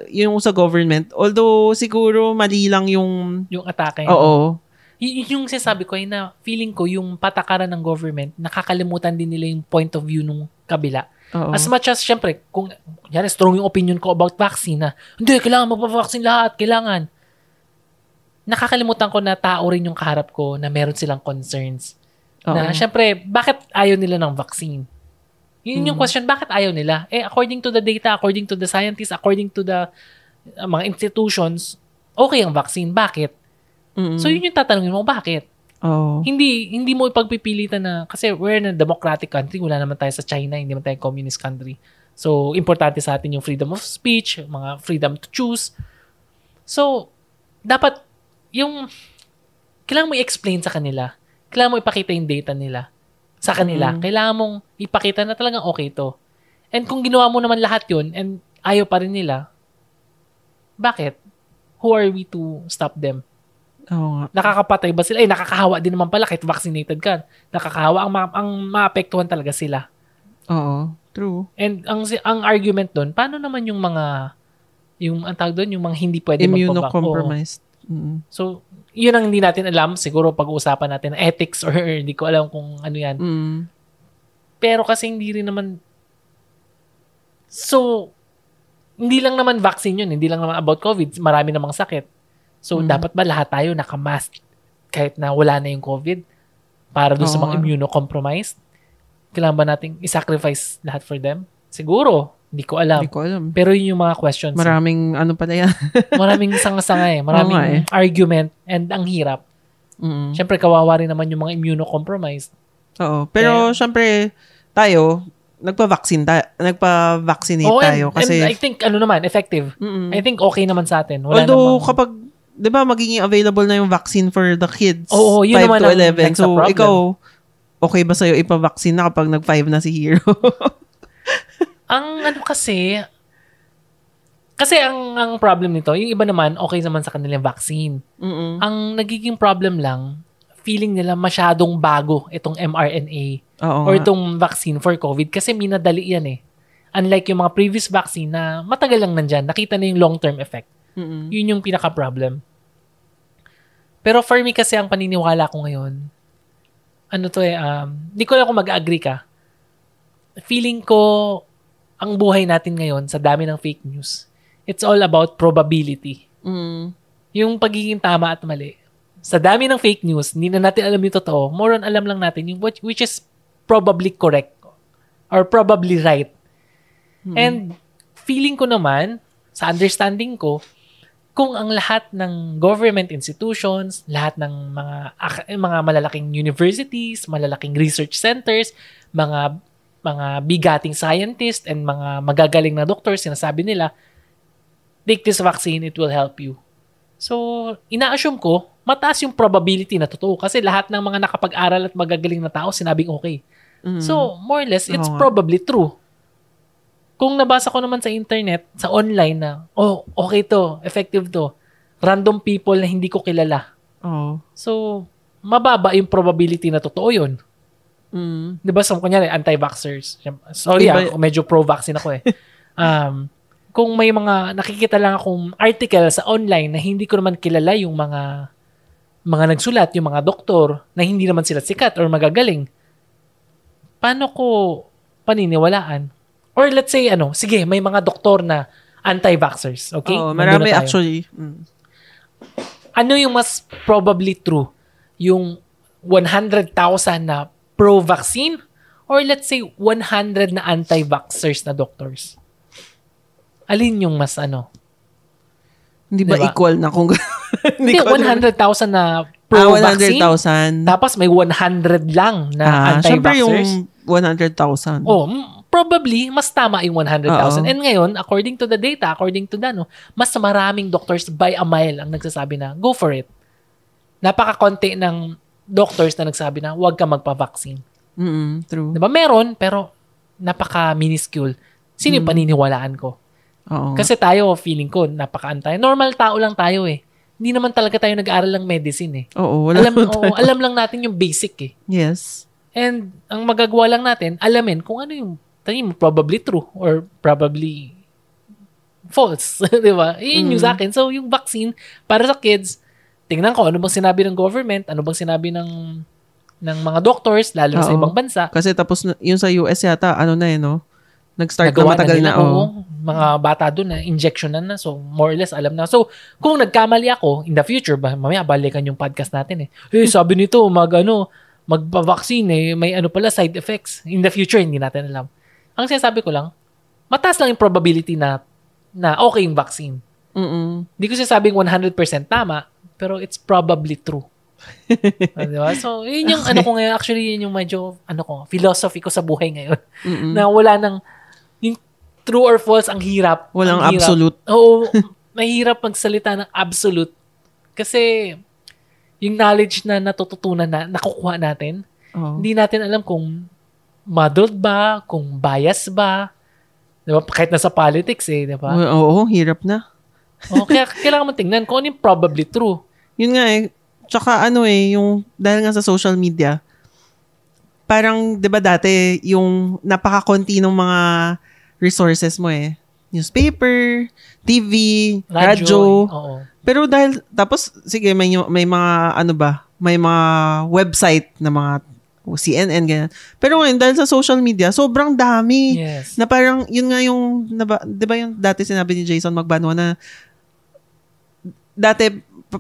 yung sa government, although siguro mali lang yung Yung atake. Oo. Y- yung sinasabi ko ay na feeling ko yung patakaran ng government, nakakalimutan din nila yung point of view nung kabila. Oo. As much as, syempre, kung, yan, strong yung opinion ko about vaccine na, hindi, kailangan magpa-vaccine lahat, kailangan. Nakakalimutan ko na tao rin yung kaharap ko na meron silang concerns. Oo. Na, syempre, bakit ayaw nila ng vaccine? Yun yung Hmm. question, bakit ayaw nila? Eh, according to the data, according to the scientists, according to the uh, mga institutions, okay ang vaccine. Bakit? Mm-mm. So, yun yung tatanungin mo, bakit? Oo. Hindi hindi mo ipagpipilitan na kasi we're in a democratic country, wala naman tayo sa China, hindi naman tayo communist country. So, importante sa atin yung freedom of speech, mga freedom to choose. So, dapat yung kailangan mo i-explain sa kanila. Kailangan mo ipakita yung data nila sa kanila. Mm. Kailangan mong ipakita na talagang okay to. And kung ginawa mo naman lahat yun and ayaw pa rin nila, bakit? Who are we to stop them? Oo nga. nakakapatay ba sila? Eh, nakakahawa din naman pala kahit vaccinated ka. Nakakahawa. Ang, ma- ang maapektuhan talaga sila. Oo. True. And ang ang argument doon, paano naman yung mga yung ang tawag doon, yung mga hindi pwede magpabak- Immunocompromised. Mm. Oo. So, yun ang hindi natin alam. Siguro pag-uusapan natin ethics or hindi ko alam kung ano yan. Mm. Pero kasi hindi rin naman So, hindi lang naman vaccine yun. Hindi lang naman about COVID. Marami namang sakit. So, Mm. dapat ba lahat tayo nakamask kahit na wala na yung COVID para doon sa Oo mga immunocompromised? Kailangan ba nating i-sacrifice lahat for them? Siguro. Hindi ko alam. Hindi ko alam. Pero yun yung mga questions. Maraming ano pala yan. Maraming sanga-sanga eh. Maraming eh. argument and ang hirap. Mm. Siyempre, kawawa rin naman yung mga immunocompromised. Oo. Pero syempre, tayo, nagpa-vaccine tayo. Nagpa-vaccinate Oo, and, tayo. Kasi, and I think, ano naman, effective. Mm-mm. I think okay naman sa atin. Wala although namang- kapag, di ba, magiging available na yung vaccine for the kids. Oo, yun 5 naman to ang 11. next So, ikaw, okay ba sa'yo ipa-vaccine na kapag nag-5 na si Hero? ang ano kasi, kasi ang ang problem nito, yung iba naman, okay naman sa kanilang vaccine. Mm-mm. Ang nagiging problem lang, feeling nila masyadong bago itong mRNA Oo or itong vaccine for COVID kasi minadali yan eh. Unlike yung mga previous vaccine na matagal lang nandyan, nakita na yung long-term effect. Mm-mm. Yun yung pinaka-problem. Pero for me kasi ang paniniwala ko ngayon, ano to eh, um, di ko alam kung mag-agree ka. Feeling ko, ang buhay natin ngayon sa dami ng fake news, it's all about probability. Mm. Yung pagiging tama at mali. Sa dami ng fake news, hindi na natin alam yung totoo. More on alam lang natin yung which, which is probably correct or probably right. And feeling ko naman, sa understanding ko, kung ang lahat ng government institutions, lahat ng mga mga malalaking universities, malalaking research centers, mga mga bigating scientists and mga magagaling na doctors sinasabi nila, take this vaccine, it will help you. So, ina-assume ko, mataas yung probability na totoo kasi lahat ng mga nakapag-aral at magagaling na tao sinabing okay. Mm. So, more or less, it's nga. probably true. Kung nabasa ko naman sa internet, sa online na, oh, okay to, effective to, random people na hindi ko kilala. Oo. So, mababa yung probability na totoo yun. Mm. Di ba? So, kunyari, anti-vaxxers. Sorry Iba- ah, medyo pro-vaccine ako eh. Um, kung may mga, nakikita lang akong article sa online na hindi ko naman kilala yung mga mga nagsulat, yung mga doktor, na hindi naman sila sikat or magagaling, paano ko paniniwalaan? Or let's say, ano, sige, may mga doktor na anti-vaxxers. Okay? Oo, marami actually. Mm. Ano yung mas probably true? Yung 100,000 na pro-vaccine or let's say 100 na anti-vaxxers na doctors? Alin yung mas ano? Hindi ba Diba? equal na kung... Hindi, ko alam. 100,000 na Ah, pro-vaccine. 100,000. Tapos may 100 lang na Ah, anti-vaxxers. yung 100,000. Oh, probably mas tama yung 100,000. Oo. And ngayon, according to the data, according to the no, mas maraming doctors by a mile ang nagsasabi na go for it. Napaka-konti ng doctors na nagsabi na huwag ka magpa-vaccine. Mm, true. 'Di ba? Meron pero napaka-minuscule. Sino yung paniniwalaan ko? Oo. Kasi tayo, feeling ko, napaka-antay. Normal tao lang tayo eh. Hindi naman talaga tayo nag-aaral ng medicine eh. Oo, wala Alam, oo, tayo. alam lang natin yung basic eh. Yes. And ang magagawa lang natin, alamin kung ano yung tingin mo probably true or probably false. di ba? Yun yung sa akin. So, yung vaccine, para sa kids, tingnan ko ano bang sinabi ng government, ano bang sinabi ng ng mga doctors, lalo na sa Oo. ibang bansa. Kasi tapos na- yung sa US yata, ano na eh, no? Nag-start na Nagawa matagal nila, na. oo. oo. mga bata doon na injection na na. So, more or less, alam na. So, kung nagkamali ako, in the future, ba, mamaya balikan yung podcast natin eh. Eh, sabi nito, mag, ano, magpa-vaccine eh, may ano pala, side effects. In the future, hindi natin alam. Ang sinasabi ko lang, mataas lang yung probability na na okay yung vaccine. Mm-mm. Hindi ko sinasabing 100% tama, pero it's probably true. Ah, di ba? So, yun yung ano ko ngayon, actually, yun yung medyo, ano ko, philosophy ko sa buhay ngayon. Mm-mm. na wala nang, yung true or false, ang hirap. Walang ang hirap. absolute. Oo, mahirap magsalita ng absolute. Kasi, yung knowledge na natututunan na, nakukuha natin, Oo. hindi natin alam kung muddled ba, kung bias ba. Di ba? Kahit nasa politics eh, di ba? Oo, hirap na. o, kaya kailangan mo tingnan kung ano yung probably true. Yun nga eh. Tsaka ano eh, yung, dahil nga sa social media, parang, di ba dati, yung napaka-konti ng mga resources mo eh. Newspaper, TV, radyo. Oo. Pero dahil, tapos, sige, may, may mga, ano ba, may mga website na mga CNN, ganyan. Pero ngayon, dahil sa social media, sobrang dami. Yes. Na parang, yun nga yung, di ba yung dati sinabi ni Jason Magbanwa na, dati,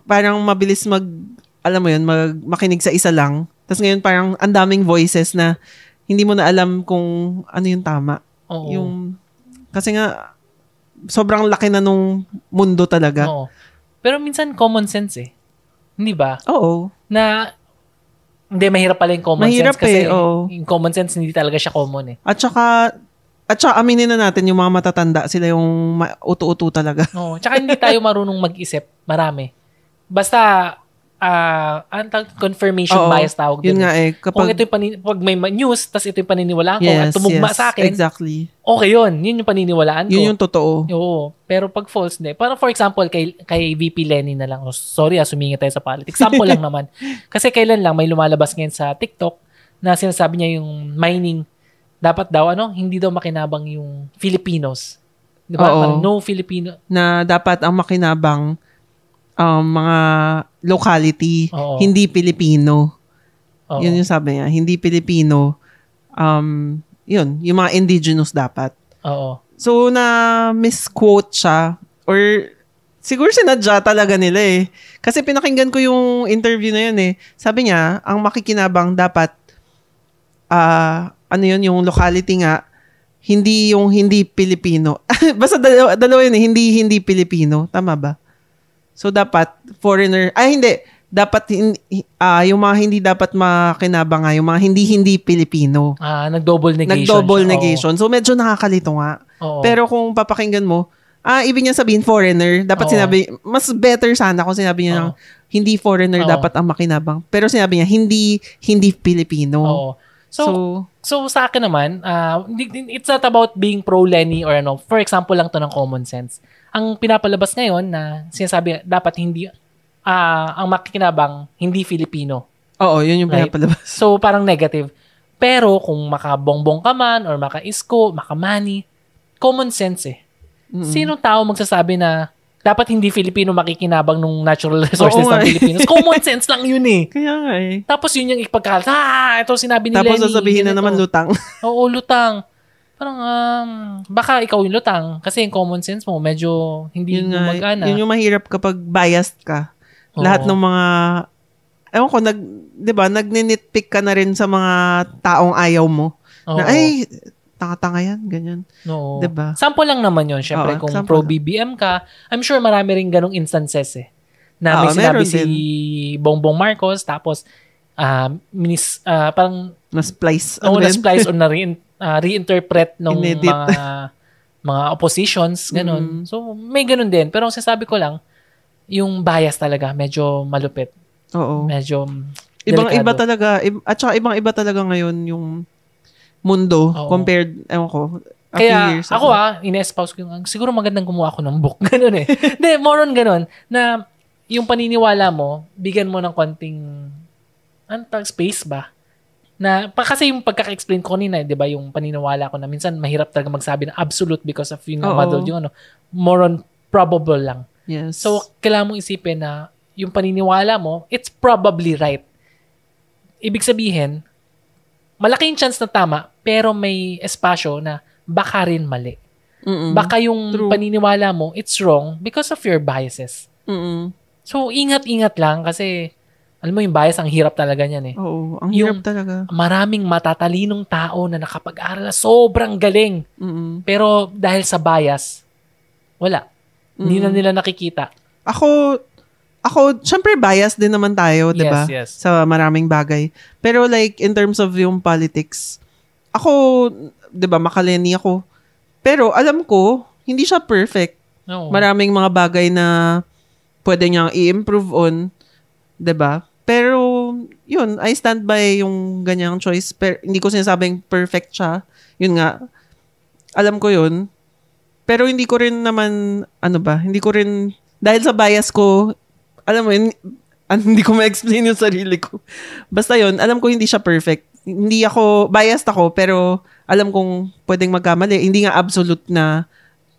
parang mabilis mag, alam mo yun, mag, makinig sa isa lang. Tapos ngayon, parang ang daming voices na hindi mo na alam kung ano yung tama. Oo. Yung, kasi nga, sobrang laki na nung mundo talaga. Oo. Pero minsan common sense eh. Hindi ba? Oo. na hindi mahirap pala yung common Mahirap sense kasi eh, oo. yung common sense hindi talaga siya common eh. At saka, at saka aminin na natin yung mga matatanda, sila yung ma- utu-utu talaga. Oo. Tsaka hindi tayo marunong mag-isip. Marami. Basta ah ang confirmation Oo. bias tawag Yun dun. nga eh. Kung Kapag, ito yung panin- pag may ma- news, tas ito yung paniniwalaan ko at yes, tumugma yes, sa akin, Exactly. okay yun. Yun yung paniniwalaan ko. Yun yung totoo. Oo. Pero pag false, hindi. Parang for example, kay, kay VP Lenny na lang. Oh, sorry ah, sumingi tayo sa politics. Sample lang naman. Kasi kailan lang may lumalabas ngayon sa TikTok na sinasabi niya yung mining, dapat daw, ano, hindi daw makinabang yung Filipinos. Di ba? Oo. Parang no Filipino. Na dapat ang makinabang um, mga locality, Oo. hindi Pilipino. Oo. Yun yung sabi niya. Hindi Pilipino. Um, yun, yung mga indigenous dapat. Oo. So, na misquote siya or siguro sinadya talaga nila eh. Kasi pinakinggan ko yung interview na yun eh. Sabi niya, ang makikinabang dapat ah ano yun, yung locality nga, hindi yung hindi Pilipino. Basta dalawa, dalawa yun eh, hindi hindi Pilipino. Tama ba? So, dapat foreigner, ay hindi, dapat ah yung mga hindi dapat makinabang nga, yung mga hindi hindi Pilipino. Ah, nag-double negation. Nag-double siya. Oo. negation. So, medyo nakakalito nga. Oo. Pero kung papakinggan mo, ah, ibig niya sabihin foreigner. Dapat Oo. sinabi, mas better sana kung sinabi niya ng Oo. hindi foreigner Oo. dapat ang makinabang. Pero sinabi niya, hindi, hindi Pilipino. Oo. So, So, so, sa akin naman, hindi- it's not about being pro-Lenny or ano. For example lang to ng common sense. Ang pinapalabas ngayon na sinasabi dapat hindi, ah, ang makikinabang, hindi Filipino. oo, yun yung Right. pinapalabas. So, parang negative. Pero kung makabongbong ka man or makaisko, makamani, common sense eh. Mm-mm. Sinong tao magsasabi na dapat hindi Filipino makikinabang ng natural resources Oo ng eh. Pilipinos? Common sense lang yun eh. Kaya nga eh. Tapos yun yung ipagkalat, ah, ito sinabi ni Tapos Lenny. sasabihin na ganito." naman lutang. Oo, lutang. Parang, um, baka ikaw yung lutang. Kasi yung common sense mo, medyo hindi yun nga, gumagana. yun yung mahirap kapag biased ka. Oo. Lahat ng mga, ewan ko, nag, di ba, nagninitpick ka na rin sa mga taong ayaw mo. Oo. Na, ay, tanga-tanga yan, ganyan. Oo. Diba? Sample lang naman yun. Siyempre, Oo, kung sample pro lang. BBM ka, I'm sure marami rin ganong instances eh. Na may Oo, sinabi meron si Bongbong Marcos, tapos, ah, minis, ah, parang, Na-splice. oh, Ano ba yun? na-splice or na re- ah, reinterpret ng Inedit. mga mga oppositions, ganun. Mm. So, may ganun din. Pero ang sinasabi ko lang, yung bias talaga, medyo malupit. Oo. Medyo Ibang iba talaga. At saka ibang iba talaga ngayon yung mundo Oo. compared, ewan ko, a few Kaya years ako ago. ah, ine-espouse ko yung, siguro magandang gumawa ako ng book. Ganun eh. Hindi, more on ganun. Na yung paniniwala mo, bigyan mo ng konting, tawag, space ba? Na, pa, kasi yung pagkaka-explain ko kanina, di ba, yung paniniwala ko na minsan mahirap talaga magsabi ng absolute because of yung Oo. muddled yung ano, more on probable lang. Yes. So, kailangan mong isipin na yung paniniwala mo, it's probably right. Ibig sabihin, malaking chance na tama, pero may espasyo na baka rin mali. Mm-mm. Baka yung True. paniniwala mo, it's wrong because of your biases. Mm-mm. So, ingat-ingat lang kasi, alam mo yung bias, ang hirap talaga niyan eh. Oo, ang Yung- hirap talaga. Maraming matatalinong tao na nakapag-aral na sobrang galing. Mm-mm. Pero dahil sa bias, wala. Hindi na nila nakikita. Ako, ako, syempre bias din naman tayo, di ba? Yes, yes. Sa maraming bagay. Pero like, in terms of yung politics, ako, di ba, makaleni ako. Pero alam ko, hindi siya perfect. No. Maraming mga bagay na pwede niyang i-improve on, 'di ba? Pero yun, I stand by yung ganyang choice. Pero hindi ko sinasabing perfect siya. Yun nga. Alam ko yun. Pero hindi ko rin naman ano ba, hindi ko rin dahil sa bias ko, alam mo yun, hindi ko ma-explain yung sarili ko. Basta yun, alam ko hindi siya perfect. Hindi ako, biased ako, pero alam kong pwedeng magkamali. Hindi nga absolute na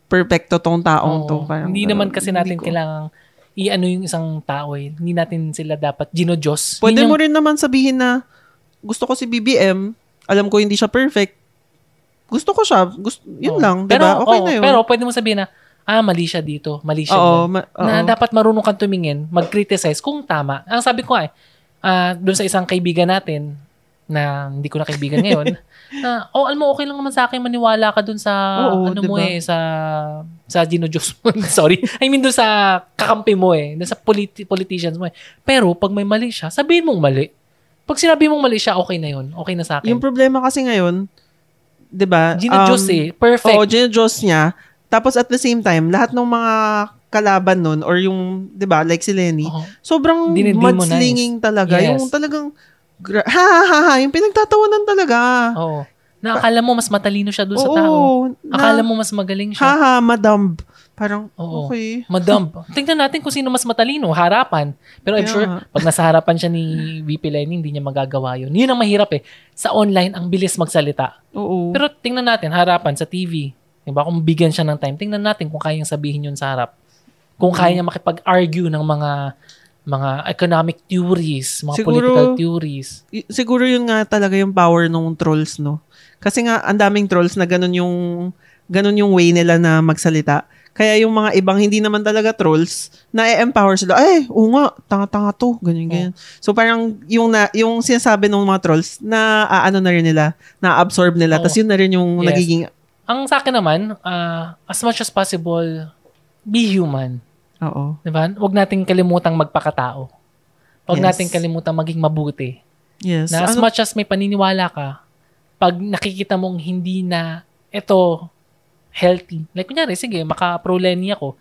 perfecto tong taong Oo. to. Parang, hindi naman kasi natin kailangang i-ano yung isang tao eh. Hindi natin sila dapat ginodiyos. Pwede Yun mo yung- rin naman sabihin na gusto ko si BBM, alam ko hindi siya perfect. Gusto ko siya. Gusto, yun Oo. lang, di Pero, ba? Okay oo, na yun. Pero pwede mo sabihin na, ah, mali siya dito, mali siya Oo, ma- Na dapat marunong kang tumingin, mag-criticize kung tama. Ang sabi ko ay, ah, doon sa isang kaibigan natin, na hindi ko na kaibigan ngayon, na, oh, alam mo, okay lang naman sa akin maniwala ka doon sa, Oo, ano mo diba? eh, sa, sa Gino Diyos mo. Sorry. I mean, doon sa kakampi mo eh, doon sa politi- politicians mo eh. Pero, pag may mali siya, sabihin mong mali. Pag sinabi mong mali siya, okay na yun. Okay na sa akin. Yung problema kasi ngayon, di ba? Gino Diyos um, eh. Perfect. Oo, ginodiyos niya. Tapos at the same time, lahat ng mga kalaban nun, or yung, di ba, like si Lenny, Oo. sobrang mudslinging talaga. Yes. Yung talagang, gra- ha, ha, ha, ha, yung pinagtatawanan talaga. Oo. Na akala mo mas matalino siya doon sa tao. na- Akala mo mas magaling siya. Ha, ha, madam. Parang, Oo. okay. Madam. Tingnan natin kung sino mas matalino. Harapan. Pero I'm Kaya sure, pag nasa harapan siya ni VP Lenny, hindi niya magagawa yun. Yun ang mahirap eh. Sa online, ang bilis magsalita. Oo. Pero tingnan natin, harapan sa TV. Diba? Kung bigyan siya ng time, tingnan natin kung kayang sabihin yun sa harap. Kung Mm. kaya niya makipag-argue ng mga mga economic theories, mga Siguro- political theories. Y- siguro yun nga talaga yung power ng trolls, no? Kasi nga, ang daming trolls na ganun yung, ganun yung way nila na magsalita. Kaya yung mga ibang hindi naman talaga trolls, na-empower sila, ay, oo nga, tanga-tanga to, ganyan, ganyan. So parang yung, na, yung sinasabi ng mga trolls, na ano na rin nila, na-absorb nila, Oo. tas yun na rin yung Yes. nagiging, Ang sa akin naman, ah, as much as possible, be human. Oo. Di ba? Huwag nating kalimutang magpakatao. Huwag Yes. nating kalimutang maging mabuti. Yes. Na as Ano- much as may paniniwala ka, pag nakikita mong hindi na ito healthy. Like, kunyari, sige, maka-pro Lenny ako.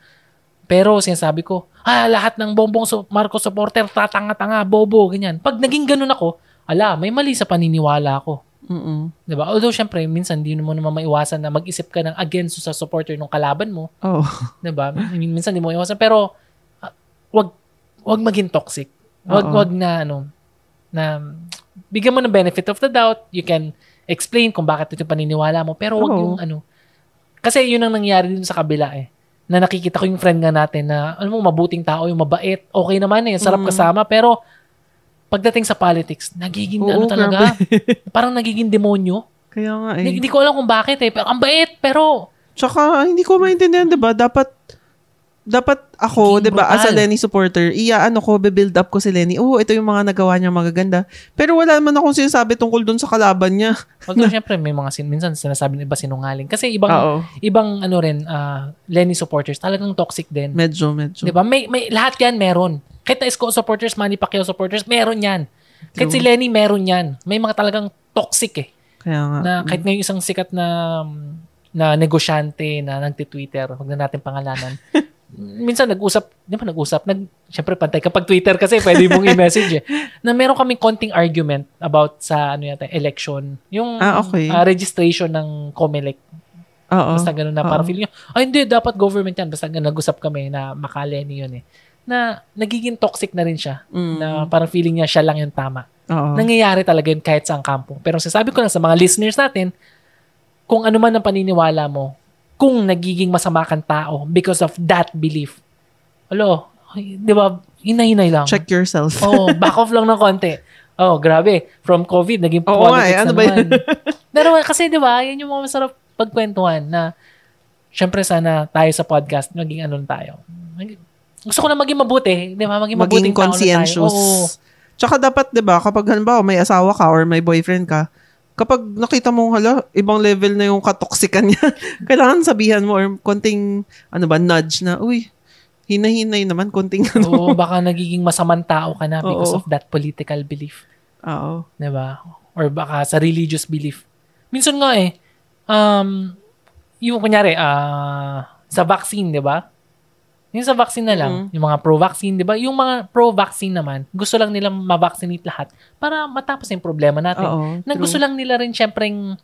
Pero sinasabi ko, ah, lahat ng bombong Marcos supporter, tatanga-tanga, bobo, ganyan. Pag naging ganun ako, ala, may mali sa paniniwala ko. Mm-mm. 'Di ba? Although, syempre, minsan, di mo naman maiwasan na mag-isip ka ng against sa supporter ng kalaban mo. Oh. 'di ba? I mean, minsan di mo iwasan pero ah, wag wag maging toxic. Wag Oo. wag na ano na bigyan mo ng benefit of the doubt. You can explain kung bakit ito yung paniniwala mo pero wag Oo. yung ano. Kasi yun ang nangyari din sa kabila eh. Na nakikita ko yung friend nga natin na alam mo mabuting tao, yung mabait, okay naman eh, sarap Mm. kasama pero pagdating sa politics, nagiging Oo, ano talaga, parang nagiging demonyo. Kaya nga eh. Hindi, hindi ko alam kung bakit eh. Pero ang bait, pero Tsaka, hindi ko maintindihan, di ba? Dapat, dapat ako, di ba, as a. Lenny supporter, iya, ano ko, build up ko si Lenny. Oo, ito yung mga nagawa niya magaganda. Pero wala naman akong sinasabi tungkol dun sa kalaban niya. Although, syempre, may mga sin- minsan sinasabi ng iba sinungaling. Kasi ibang, Oo. ibang ano rin, ah, Lenny supporters, talagang toxic din. Medyo, medyo. Di ba? May, may, lahat yan meron. Kahit na Isko supporters, Manny Pacquiao supporters, meron yan. Kahit si True. Lenny, meron yan. May mga talagang toxic eh. Kaya nga. Na kahit na yung isang sikat na na negosyante na nagti-Twitter, wag na natin pangalanan. Minsan nag-usap, di ba nag-usap? Nag, Siyempre, pantay kapag Twitter kasi pwede mong i-message eh. Na meron kaming konting argument about sa ano yata, election. Yung Ah, okay. ah, registration ng COMELEC. Oo. Basta ganun na, parang Oo. feeling nyo, ay hindi, dapat government yan. Basta nag-usap kami na makaleni yun eh. Na nagiging toxic na rin siya. Mm. Na parang feeling niya siya lang yung tama. Oo. Nangyayari talaga yun kahit sa kampo. Pero sasabi ko lang sa mga listeners natin, kung ano man ang paniniwala mo, kung nagiging masama kang tao because of that belief, alo, ay, di ba, hinay-hinay lang. Check yourself. Oh, back off lang ng konti. Oh, grabe. From COVID, naging Oo politics eh, ano na ba naman. Pero kasi, di ba, yan yung mga masarap pagkwentuhan na syempre sana tayo sa podcast, maging ano tayo. Gusto ko na maging mabuti, di ba? Maging, mabuting Maging tao na tayo. conscientious. Oo. Tsaka dapat, di ba, kapag halimbawa may asawa ka or may boyfriend ka, kapag nakita mo, hala, ibang level na yung katoksikan niya, kailangan sabihan mo or konting, ano ba, nudge na, uy, hinahinay naman, konting ano. Oo, baka nagiging masamang tao ka na because Oo. of that political belief. Oo. ba? Or baka sa religious belief. Minsan nga eh, um, yung kunyari, ah, sa vaccine, 'di ba? Yung sa vaccine na lang, Mm. yung mga pro-vaccine, 'di ba? Yung mga pro-vaccine naman, gusto lang nilang ma-vaccinate lahat para matapos yung problema natin. Oo. na true. gusto lang nila rin syempreng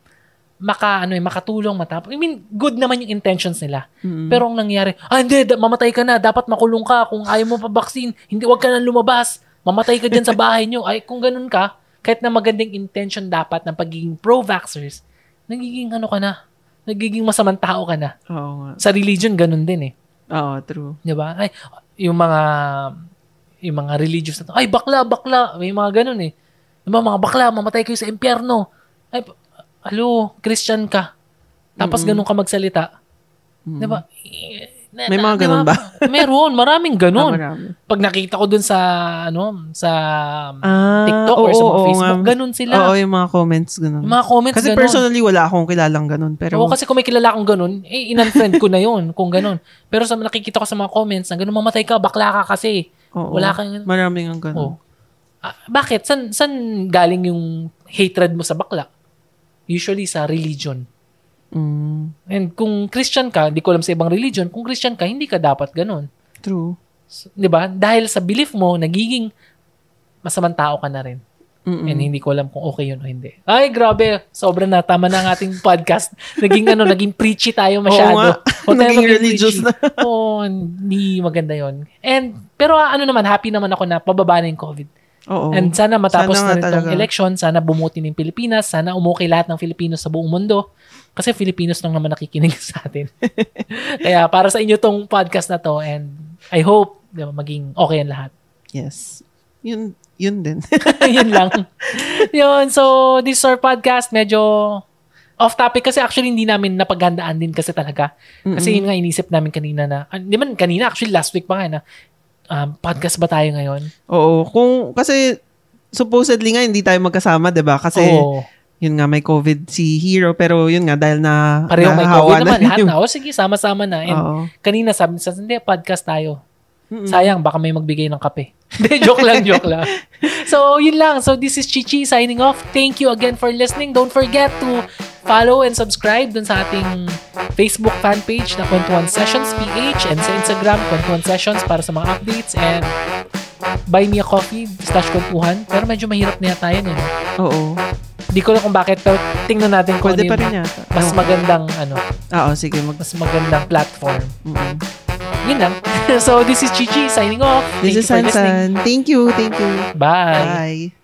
maka ano eh, makatulong matapos. I mean, good naman yung intentions nila. Mm. Pero ang nangyari, ah hindi, da- mamatay ka na, dapat makulong ka. Kung ayaw mo pa vaccine, hindi wag ka na lumabas. Mamatay ka dyan sa bahay nyo. Ay, kung ganun ka, kahit na magandang intention dapat ng pagiging pro-vaxxers, nagiging ano ka na, nagiging masamang tao ka na. Oo nga. Sa religion, ganun din eh. Oo, true. Di ba? Ay, yung mga, yung mga religious na to, ay, bakla, bakla. May mga ganun eh. Yung mga, bakla, mamatay kayo sa impyerno. Ay, alo, Christian ka. Tapos Mm-mm. ganun ka magsalita. Mm. Di ba? Eh, na- May mga ganun ba? Meron, maraming Ah, ganun. marami. Pag nakita ko dun sa, ano, sa Ah, TikTok or oo, sa mga oo Facebook, nga. ganun sila. Oo, yung mga comments, ganun. Yung mga comments Kasi ganun. personally, wala akong kilalang ganun. Pero, Oo, kasi kung may kilala akong ganun, eh, in-unfriend ko na yun kung ganun. Pero sa nakikita ko sa mga comments na ganun, mamatay ka, bakla ka kasi. oo, wala kang- Maraming ang Oh. ganun. Ah, bakit? San, san galing yung hatred mo sa bakla? Usually sa religion. Mm, And kung Christian ka, di ko alam sa ibang religion, kung Christian ka, hindi ka dapat ganun. true. So, di ba? Dahil sa belief mo, nagiging masamang tao ka na rin. Mm-mm. And hindi ko alam kung okay yun o hindi. Ay, grabe. Sobrang na. Tama na ang ating podcast. Naging ano, naging preachy tayo masyado. nga. Huwag tayo Naging religious preachy. Oo, hindi maganda yon And, pero ano naman, happy naman ako na pababa na yung COVID. Oo. And sana matapos Sana na rin tong talaga. election, sana bumuti ng Pilipinas, sana umukay lahat ng Filipinos sa buong mundo. Kasi Filipinos lang naman nakikinig sa atin. Kaya para sa inyo tong podcast na to and I hope di ba, maging okay ang lahat. yes. Yun, yun din. Yun lang. Yun. So, this is our podcast. Medyo off topic kasi actually hindi namin napaghandaan din kasi talaga. Kasi yun nga inisip namin kanina na, ah, di man kanina, actually last week pa nga na, um, podcast ba tayo ngayon? Oo. Kung, kasi, supposedly nga, hindi tayo magkasama, di ba? Kasi, Oo. yun nga, may COVID si Hero. Pero yun nga, dahil na, Pareho may COVID naman. rin Lahat yung- na. O sige, sama-sama na. And Oo. kanina sabi sa hindi, podcast tayo. Mm-mm. Sayang, baka may magbigay ng kape. Hindi, joke lang, joke lang. So, yun lang. So, this is Chichi signing off. Thank you again for listening. Don't forget to follow and subscribe dun sa ating Facebook fan page na Kwentuhan Sessions PH and sa Instagram, Kwentuhan Sessions para sa mga updates and buy me a coffee slash kwentuhan. Pero medyo mahirap na yata yun. Eh. Oo. Di ko lang kung bakit, pero tingnan natin kung Pwede ano pa rin yata. mas magandang, ano, Oo, sige. Mag- mas magandang platform. Mm-mm. Yun lang. so, this is Chichi signing off. This Thank is. Sansan. Thank you. Thank you. Bye. Bye.